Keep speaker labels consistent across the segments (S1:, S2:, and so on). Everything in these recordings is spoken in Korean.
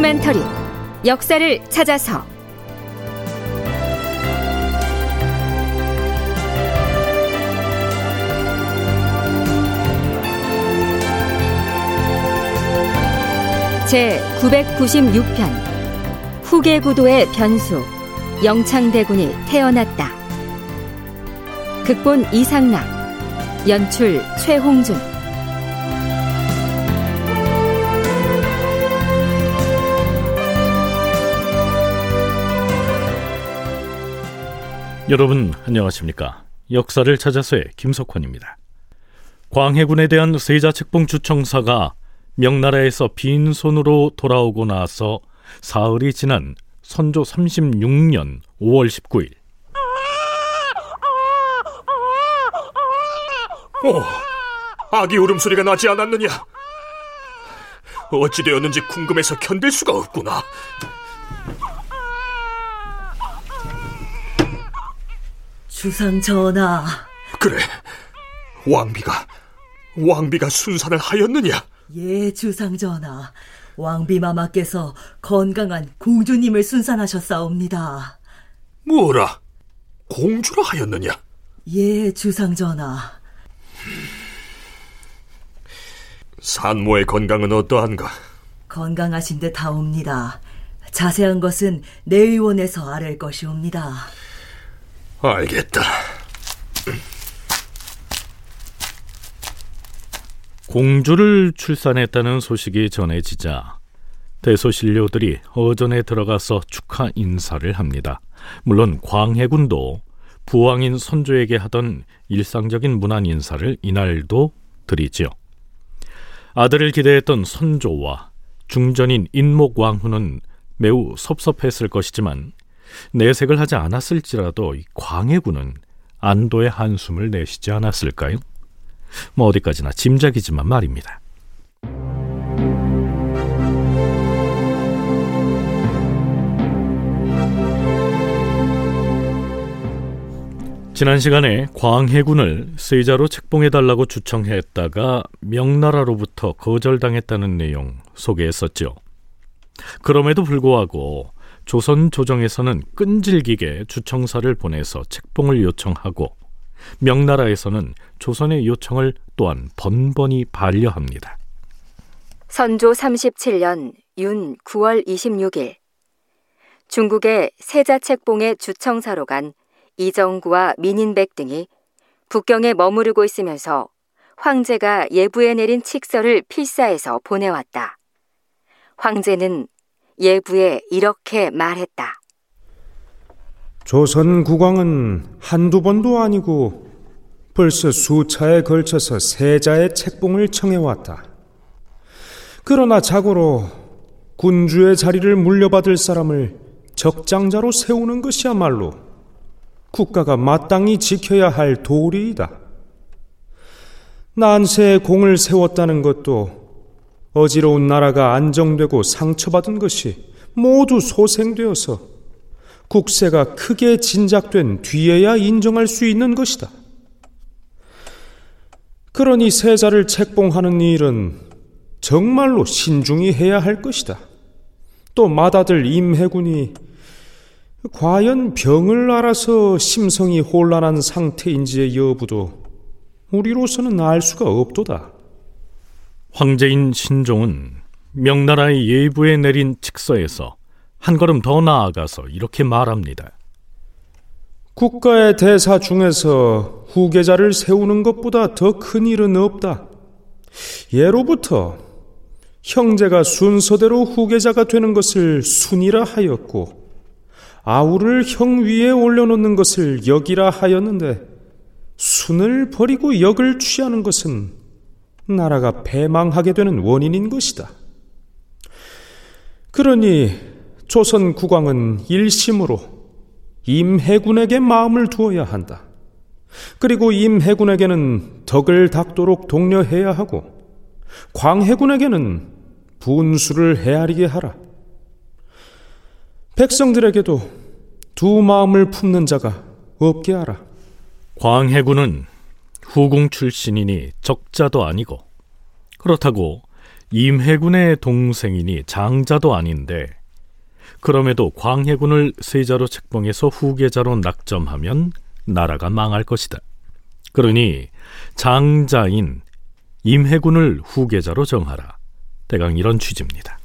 S1: 다큐멘터리 역사를 찾아서 제 996편 후계구도의 변수 영창대군이 태어났다. 극본 이상락 연출 최홍준
S2: 여러분 안녕하십니까? 역사를 찾아서의 김석환입니다. 광해군에 대한 세자 책봉 주청사가 명나라에서 빈손으로 돌아오고 나서 사흘이 지난 선조 36년 5월 19일
S3: 오, 아기 울음소리가 나지 않았느냐? 어찌되었는지 궁금해서 견딜 수가 없구나.
S4: 주상 전하.
S3: 그래, 왕비가 왕비가 순산을 하였느냐?
S4: 예, 주상 전하. 왕비 마마께서 건강한 공주님을 순산하셨사옵니다.
S3: 뭐라? 공주라 하였느냐?
S4: 예, 주상 전하.
S3: 산모의 건강은 어떠한가?
S4: 건강하신 듯 하옵니다. 자세한 것은 내의원에서 아랠 것이옵니다.
S3: 알겠다.
S2: 공주를 출산했다는 소식이 전해지자 대소신료들이 어전에 들어가서 축하 인사를 합니다. 물론 광해군도 부왕인 선조에게 하던 일상적인 문안 인사를 이날도 드리지요. 아들을 기대했던 선조와 중전인 인목왕후는 매우 섭섭했을 것이지만 내색을 하지 않았을지라도 광해군은 안도의 한숨을 내쉬지 않았을까요? 뭐 어디까지나 짐작이지만 말입니다. 지난 시간에 광해군을 세자로 책봉해달라고 주청했다가 명나라로부터 거절당했다는 내용 소개했었죠. 그럼에도 불구하고 조선 조정에서는 끈질기게 주청사를 보내서 책봉을 요청하고 명나라에서는 조선의 요청을 또한 번번이 반려합니다.
S1: 선조 37년 윤 9월 26일 중국의 세자 책봉의 주청사로 간 이정구와 민인백 등이 북경에 머무르고 있으면서 황제가 예부에 내린 칙서를 필사해서 보내왔다. 황제는 예부에 이렇게 말했다.
S5: 조선 국왕은 한두 번도 아니고 벌써 수차에 걸쳐서 세자의 책봉을 청해왔다. 그러나 자고로 군주의 자리를 물려받을 사람을 적장자로 세우는 것이야말로 국가가 마땅히 지켜야 할 도리이다. 난세에 공을 세웠다는 것도 어지러운 나라가 안정되고 상처받은 것이 모두 소생되어서 국세가 크게 진작된 뒤에야 인정할 수 있는 것이다. 그러니 세자를 책봉하는 일은 정말로 신중히 해야 할 것이다. 또 맏아들 임해군이 과연 병을 알아서 심성이 혼란한 상태인지의 여부도 우리로서는 알 수가 없도다.
S2: 황제인 신종은 명나라의 예부에 내린 칙서에서 한 걸음 더 나아가서 이렇게 말합니다.
S5: 국가의 대사 중에서 후계자를 세우는 것보다 더 큰 일은 없다. 예로부터 형제가 순서대로 후계자가 되는 것을 순이라 하였고, 아우를 형 위에 올려놓는 것을 역이라 하였는데, 순을 버리고 역을 취하는 것은 나라가 패망하게 되는 원인인 것이다. 그러니 조선 국왕은 일심으로 임해군에게 마음을 두어야 한다. 그리고 임해군에게는 덕을 닦도록 독려해야 하고 광해군에게는 분수를 헤아리게 하라. 백성들에게도 두 마음을 품는 자가 없게 하라.
S2: 광해군은 후궁 출신이니 적자도 아니고 그렇다고 임해군의 동생이니 장자도 아닌데 그럼에도 광해군을 세자로 책봉해서 후계자로 낙점하면 나라가 망할 것이다. 그러니 장자인 임해군을 후계자로 정하라. 대강 이런 취지입니다.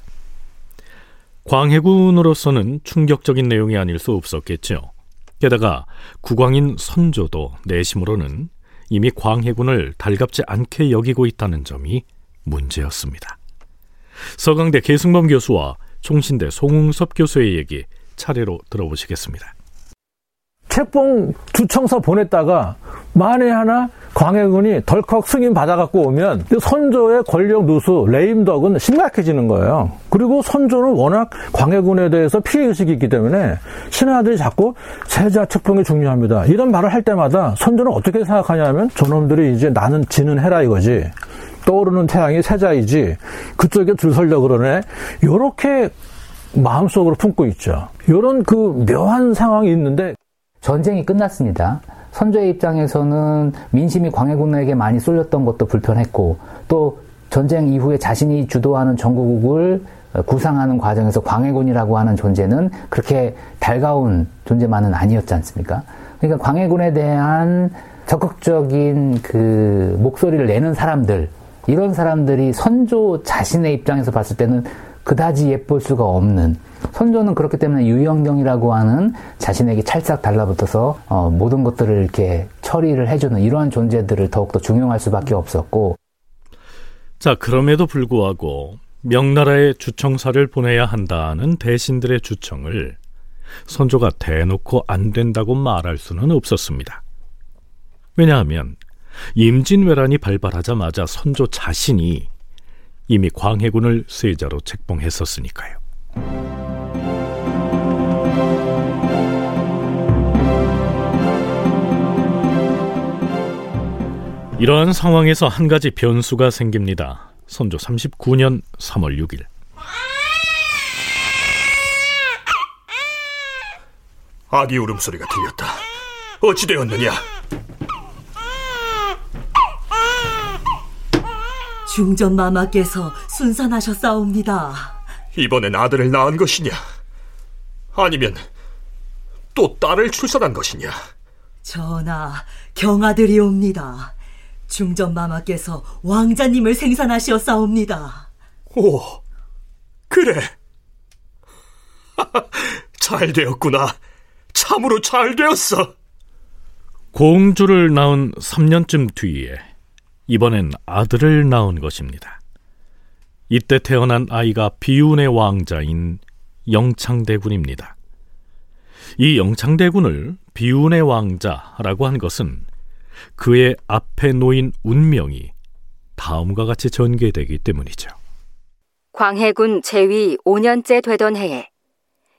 S2: 광해군으로서는 충격적인 내용이 아닐 수 없었겠죠. 게다가 국왕인 선조도 내심으로는 이미 광해군을 달갑지 않게 여기고 있다는 점이 문제였습니다. 서강대 계승범 교수와 총신대 송웅섭 교수의 얘기 차례로 들어보시겠습니다.
S6: 책봉 주청서 보냈다가 만에 하나 광해군이 덜컥 승인 받아갖고 오면 선조의 권력 누수 레임덕은 심각해지는 거예요. 그리고 선조는 워낙 광해군에 대해서 피해의식이 있기 때문에 신하들이 자꾸 세자 책봉이 중요합니다. 이런 말을 할 때마다 선조는 어떻게 생각하냐면 저놈들이 이제 나는 지는 해라 이거지. 떠오르는 태양이 세자이지 그쪽에 줄 설려 그러네. 요렇게 마음속으로 품고 있죠. 요런 그 묘한 상황이 있는데
S7: 전쟁이 끝났습니다. 선조의 입장에서는 민심이 광해군에게 많이 쏠렸던 것도 불편했고 또 전쟁 이후에 자신이 주도하는 전국을 구상하는 과정에서 광해군이라고 하는 존재는 그렇게 달가운 존재만은 아니었지 않습니까? 그러니까 광해군에 대한 적극적인 그 목소리를 내는 사람들 이런 사람들이 선조 자신의 입장에서 봤을 때는 그다지 예쁠 수가 없는 선조는 그렇기 때문에 유영경이라고 하는 자신에게 찰싹 달라붙어서 어, 모든 것들을 이렇게 처리를 해주는 이러한 존재들을 더욱더 중용할 수밖에 없었고
S2: 자 그럼에도 불구하고 명나라에 주청사를 보내야 한다는 대신들의 주청을 선조가 대놓고 안 된다고 말할 수는 없었습니다. 왜냐하면 임진왜란이 발발하자마자 선조 자신이 이미 광해군을 세자로 책봉했었으니까요. 이러한 상황에서 한 가지 변수가 생깁니다. 선조 39년 3월 6일.
S3: 아기 울음소리가 들렸다. 어찌 되었느냐?
S4: 중전마마께서 순산하셨사옵니다.
S3: 이번엔 아들을 낳은 것이냐? 아니면 또 딸을 출산한 것이냐?
S4: 전하, 경아들이옵니다. 중전마마께서 왕자님을 생산하시었사옵니다.
S3: 오, 그래. 잘 되었구나. 참으로 잘 되었어.
S2: 공주를 낳은 3년쯤 뒤에 이번엔 아들을 낳은 것입니다. 이때 태어난 아이가 비운의 왕자인 영창대군입니다. 이 영창대군을 비운의 왕자라고 한 것은 그의 앞에 놓인 운명이 다음과 같이 전개되기 때문이죠.
S1: 광해군 재위 5년째 되던 해에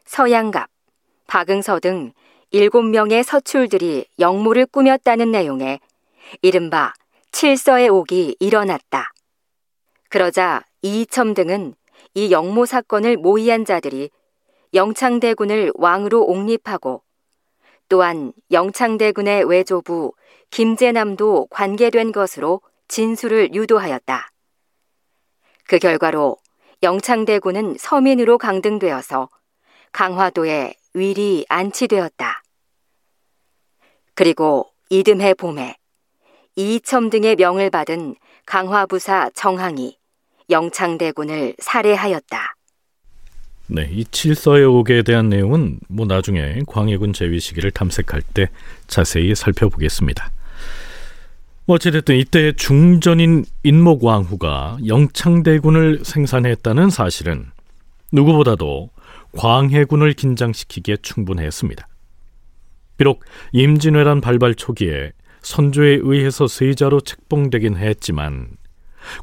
S1: 서양갑, 박응서 등 7명의 서출들이 영모를 꾸몄다는 내용의 이른바 칠서의 옥이 일어났다. 그러자 이이첨 등은 이 영모 사건을 모의한 자들이 영창대군을 왕으로 옹립하고 또한 영창대군의 외조부 김재남도 관계된 것으로 진술을 유도하였다. 그 결과로 영창대군은 서민으로 강등되어서 강화도에 위리 안치되었다. 그리고 이듬해 봄에 이첨 등의 명을 받은 강화부사 정항이 영창대군을 살해하였다.
S2: 네, 이 칠서의 옥에 대한 내용은 뭐 나중에 광해군 재위 시기를 탐색할 때 자세히 살펴보겠습니다. 어찌됐든 이때 중전인 인목왕후가 영창대군을 생산했다는 사실은 누구보다도 광해군을 긴장시키기에 충분했습니다. 비록 임진왜란 발발 초기에 선조에 의해서 세자로 책봉되긴 했지만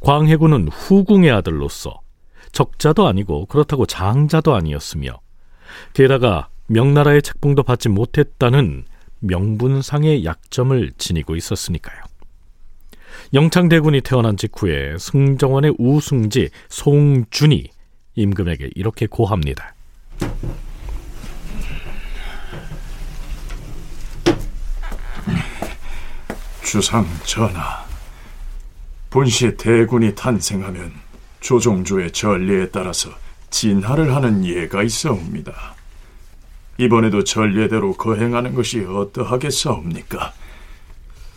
S2: 광해군은 후궁의 아들로서 적자도 아니고 그렇다고 장자도 아니었으며 게다가 명나라의 책봉도 받지 못했다는 명분상의 약점을 지니고 있었으니까요. 영창대군이 태어난 직후에 승정원의 우승지 송준이 임금에게 이렇게 고합니다.
S8: 주상 전하, 본시 대군이 탄생하면 조종조의 전례에 따라서 진하를 하는 예가 있사옵니다. 이번에도 전례대로 거행하는 것이 어떠하겠사옵니까?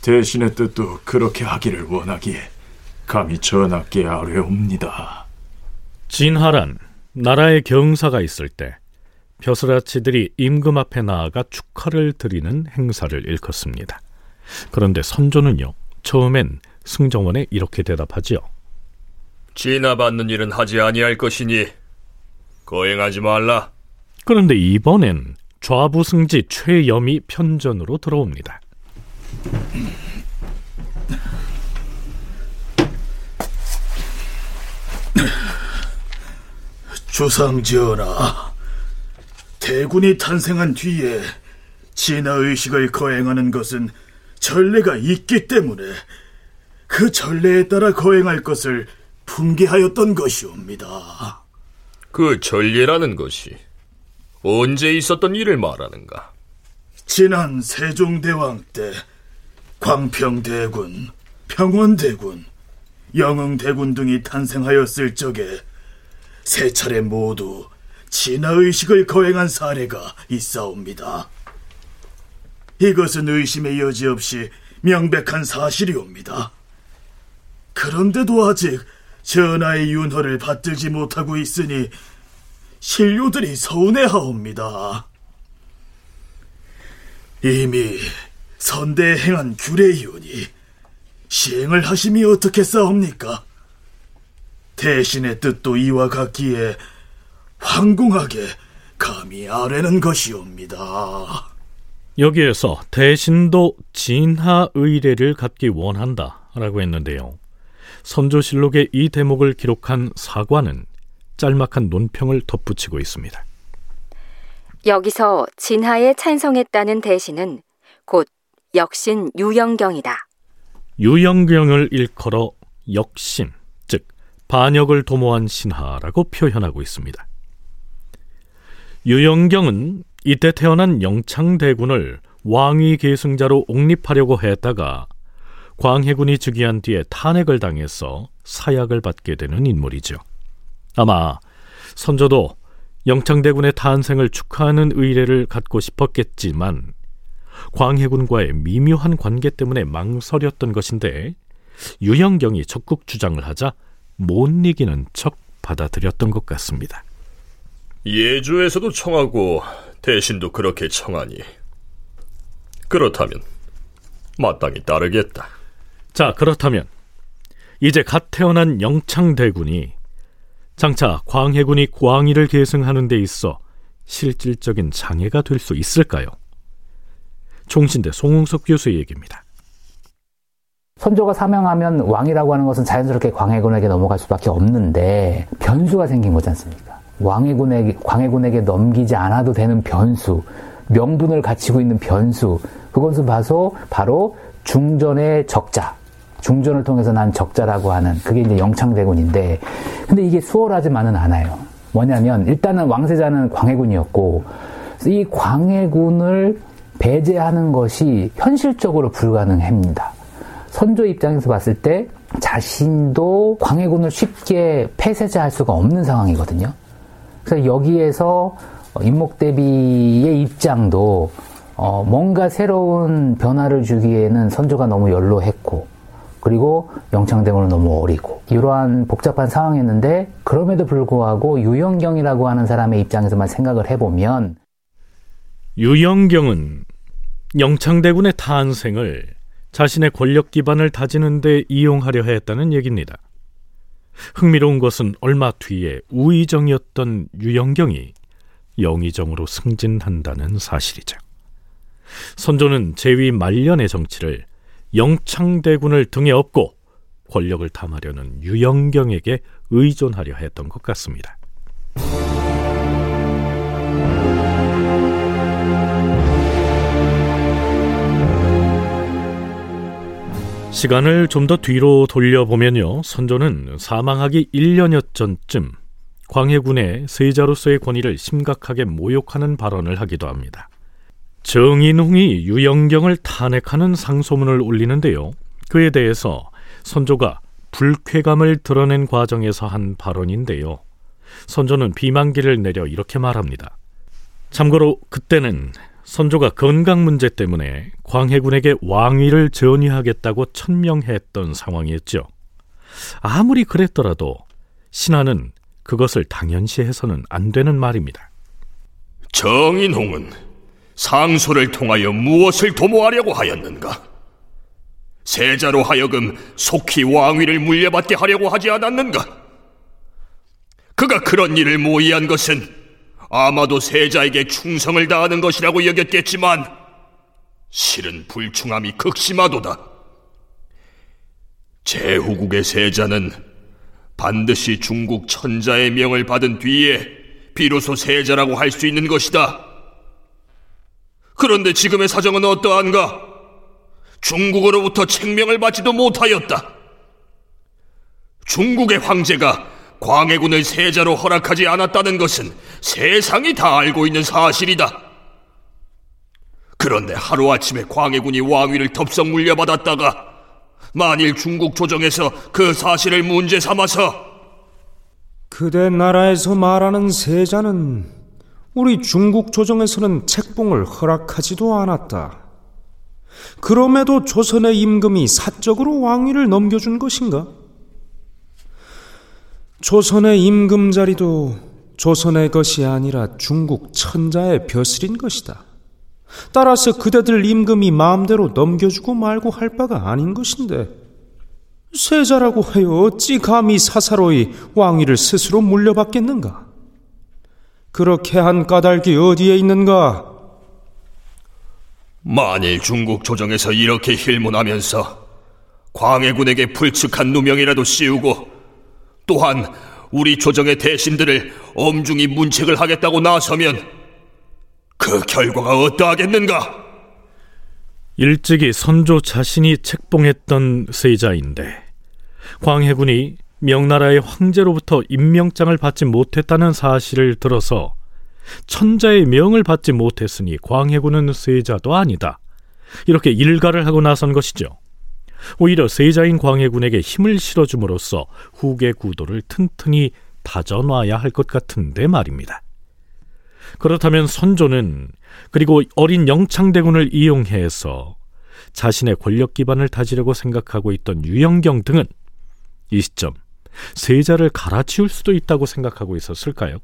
S8: 대신의 뜻도 그렇게 하기를 원하기에 감히 전하께 아뢰옵니다.
S2: 진하란 나라의 경사가 있을 때 벼슬아치들이 임금 앞에 나아가 축하를 드리는 행사를 일컫습니다. 그런데 선조는요, 처음엔 승정원에 이렇게 대답하지요.
S3: 진화받는 일은 하지 아니할 것이니 거행하지 말라.
S2: 그런데 이번엔 좌부승지 최염이 편전으로 들어옵니다.
S9: 주상전하, 대군이 탄생한 뒤에 진화의식을 거행하는 것은 전례가 있기 때문에 그 전례에 따라 거행할 것을 품계하였던 것이옵니다.
S3: 그 전례라는 것이 언제 있었던 일을 말하는가?
S9: 지난 세종대왕 때 광평대군, 평원대군, 영흥대군 등이 탄생하였을 적에 세 차례 모두 진화의식을 거행한 사례가 있사옵니다. 이것은 의심의 여지 없이 명백한 사실이옵니다. 그런데도 아직 전하의 윤허를 받들지 못하고 있으니 신료들이 서운해하옵니다. 이미 선대에 행한 규례이오니 시행을 하심이 어떻겠사옵니까? 대신의 뜻도 이와 같기에 황궁하게 감히 아뢰는 것이옵니다.
S2: 여기에서 대신도 진하 의례를 갖기 원한다라고 했는데요. 선조실록의 이 대목을 기록한 사관은 짤막한 논평을 덧붙이고 있습니다.
S1: 여기서 진하에 찬성했다는 대신은 곧 역신 유영경이다.
S2: 유영경을 일컬어 역신, 즉 반역을 도모한 신하라고 표현하고 있습니다. 유영경은 이때 태어난 영창대군을 왕위 계승자로 옹립하려고 했다가 광해군이 즉위한 뒤에 탄핵을 당해서 사약을 받게 되는 인물이죠. 아마 선조도 영창대군의 탄생을 축하하는 의례를 갖고 싶었겠지만 광해군과의 미묘한 관계 때문에 망설였던 것인데 유영경이 적극 주장을 하자 못 이기는 척 받아들였던 것 같습니다.
S3: 예주에서도 청하고 대신도 그렇게 청하니 그렇다면 마땅히 따르겠다.
S2: 자, 그렇다면 이제 갓 태어난 영창대군이 장차 광해군이 광위를 계승하는 데 있어 실질적인 장애가 될 수 있을까요? 총신대 송웅석 교수의 얘기입니다.
S7: 선조가 사명하면 왕이라고 하는 것은 자연스럽게 광해군에게 넘어갈 수밖에 없는데 변수가 생긴 거지 않습니까? 왕해군에게 광해군에게 넘기지 않아도 되는 변수, 명분을 갖추고 있는 변수, 그것을 봐서 바로 중전의 적자, 중전을 통해서 난 적자라고 하는 그게 이제 영창대군인데, 근데 이게 수월하지만은 않아요. 뭐냐면 일단은 왕세자는 광해군이었고 이 광해군을 배제하는 것이 현실적으로 불가능합니다. 선조 입장에서 봤을 때 자신도 광해군을 쉽게 폐쇄자할 수가 없는 상황이거든요. 그래서 여기에서 임목대비의 입장도 어 뭔가 새로운 변화를 주기에는 선조가 너무 연로했고 그리고 영창대군은 너무 어리고 이러한 복잡한 상황이었는데 그럼에도 불구하고 유영경이라고 하는 사람의 입장에서만 생각을 해보면
S2: 유영경은 영창대군의 탄생을 자신의 권력 기반을 다지는 데 이용하려 했다는 얘기입니다. 흥미로운 것은 얼마 뒤에 우의정이었던 유영경이 영의정으로 승진한다는 사실이죠. 선조는 제위 말년의 정치를 영창대군을 등에 업고 권력을 탐하려는 유영경에게 의존하려 했던 것 같습니다. 시간을 좀 더 뒤로 돌려보면요. 선조는 사망하기 1년여 전쯤 광해군의 세자로서의 권위를 심각하게 모욕하는 발언을 하기도 합니다. 정인홍이 유영경을 탄핵하는 상소문을 올리는데요. 그에 대해서 선조가 불쾌감을 드러낸 과정에서 한 발언인데요. 선조는 비만기를 내려 이렇게 말합니다. 참고로 그때는 선조가 건강 문제 때문에 광해군에게 왕위를 전이하겠다고 천명했던 상황이었죠. 아무리 그랬더라도 신하는 그것을 당연시해서는 안 되는 말입니다.
S3: 정인홍은 상소를 통하여 무엇을 도모하려고 하였는가? 세자로 하여금 속히 왕위를 물려받게 하려고 하지 않았는가? 그가 그런 일을 모의한 것은 아마도 세자에게 충성을 다하는 것이라고 여겼겠지만 실은 불충함이 극심하도다. 제후국의 세자는 반드시 중국 천자의 명을 받은 뒤에 비로소 세자라고 할 수 있는 것이다. 그런데 지금의 사정은 어떠한가? 중국으로부터 책명을 받지도 못하였다. 중국의 황제가 광해군을 세자로 허락하지 않았다는 것은 세상이 다 알고 있는 사실이다. 그런데 하루아침에 광해군이 왕위를 덥석 물려받았다가 만일 중국 조정에서 그 사실을 문제 삼아서
S5: 그대 나라에서 말하는 세자는 우리 중국 조정에서는 책봉을 허락하지도 않았다. 그럼에도 조선의 임금이 사적으로 왕위를 넘겨준 것인가? 조선의 임금 자리도 조선의 것이 아니라 중국 천자의 벼슬인 것이다. 따라서 그대들 임금이 마음대로 넘겨주고 말고 할 바가 아닌 것인데 세자라고 하여 어찌 감히 사사로이 왕위를 스스로 물려받겠는가? 그렇게 한 까닭이 어디에 있는가?
S3: 만일 중국 조정에서 이렇게 힐문하면서 광해군에게 불측한 누명이라도 씌우고 또한 우리 조정의 대신들을 엄중히 문책을 하겠다고 나서면 그 결과가 어떠하겠는가?
S2: 일찍이 선조 자신이 책봉했던 세자인데 광해군이 명나라의 황제로부터 임명장을 받지 못했다는 사실을 들어서 천자의 명을 받지 못했으니 광해군은 세자도 아니다. 이렇게 일가를 하고 나선 것이죠. 오히려 세자인 광해군에게 힘을 실어줌으로써 후계 구도를 튼튼히 다져놔야 할 것 같은데 말입니다. 그렇다면 선조는 그리고 어린 영창대군을 이용해서 자신의 권력 기반을 다지려고 생각하고 있던 유영경 등은 이 시점 세자를 갈아치울 수도 있다고 생각하고 있었을까요?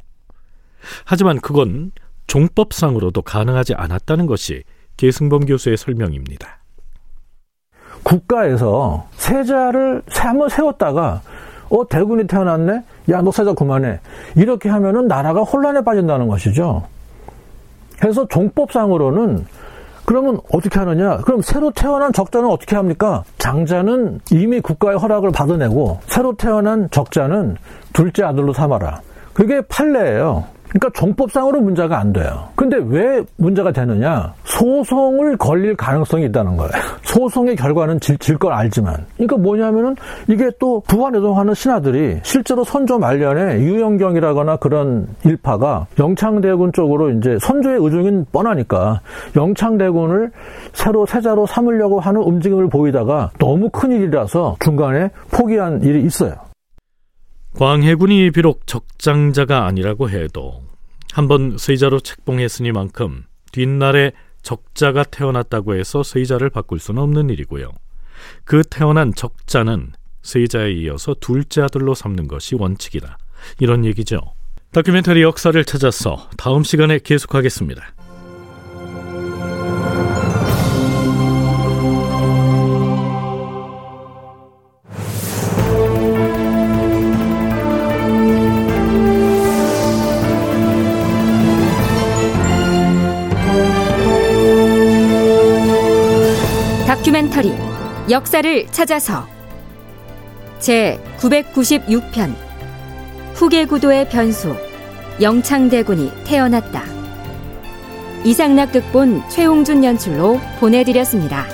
S2: 하지만 그건 종법상으로도 가능하지 않았다는 것이 계승범 교수의 설명입니다.
S6: 국가에서 세자를 한번 세웠다가 어 대군이 태어났네 야 너 세자 그만해 이렇게 하면은 나라가 혼란에 빠진다는 것이죠 그래서 종법상으로는 그러면 어떻게 하느냐? 그럼 새로 태어난 적자는 어떻게 합니까? 장자는 이미 국가의 허락을 받아내고 새로 태어난 적자는 둘째 아들로 삼아라. 그게 판례예요 그러니까 정법상으로 문제가 안 돼요. 근데 왜 문제가 되느냐? 소송을 걸릴 가능성이 있다는 거예요. 소송의 결과는 질 걸 알지만. 그러니까 뭐냐면은 이게 또 부활해동하는 신하들이 실제로 선조 말년에 유영경이라거나 그런 일파가 영창대군 쪽으로 이제 선조의 의중인 뻔하니까 영창대군을 새로 세자로 삼으려고 하는 움직임을 보이다가 너무 큰 일이라서 중간에 포기한 일이 있어요.
S2: 광해군이 비록 적장자가 아니라고 해도 한번 세자로 책봉했으니만큼 뒷날에 적자가 태어났다고 해서 세자를 바꿀 수는 없는 일이고요. 그 태어난 적자는 세자에 이어서 둘째 아들로 삼는 것이 원칙이다. 이런 얘기죠. 다큐멘터리 역사를 찾아서 다음 시간에 계속하겠습니다.
S1: 역사를 찾아서 제 996편 후계구도의 변수 영창대군이 태어났다. 이상락 극본 최홍준 연출로 보내드렸습니다.